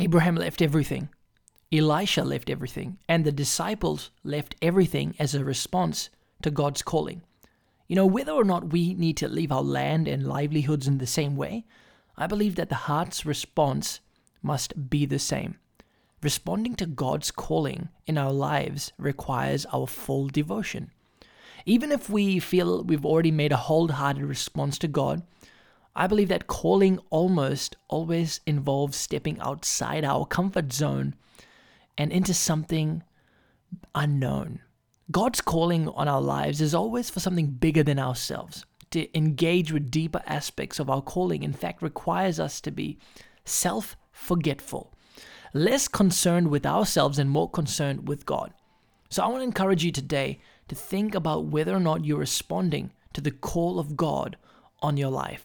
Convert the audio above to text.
Abraham left everything. Elisha left everything. And the disciples left everything as a response to God's calling. You know, whether or not we need to leave our land and livelihoods in the same way, I believe that the heart's response must be the same. Responding to God's calling in our lives requires our full devotion. Even if we feel we've already made a wholehearted response to God, I believe that calling almost always involves stepping outside our comfort zone and into something unknown. God's calling on our lives is always for something bigger than ourselves. To engage with deeper aspects of our calling, in fact, requires us to be self forgetful, less concerned with ourselves and more concerned with God. So I want to encourage you today to think about whether or not you're responding to the call of God on your life.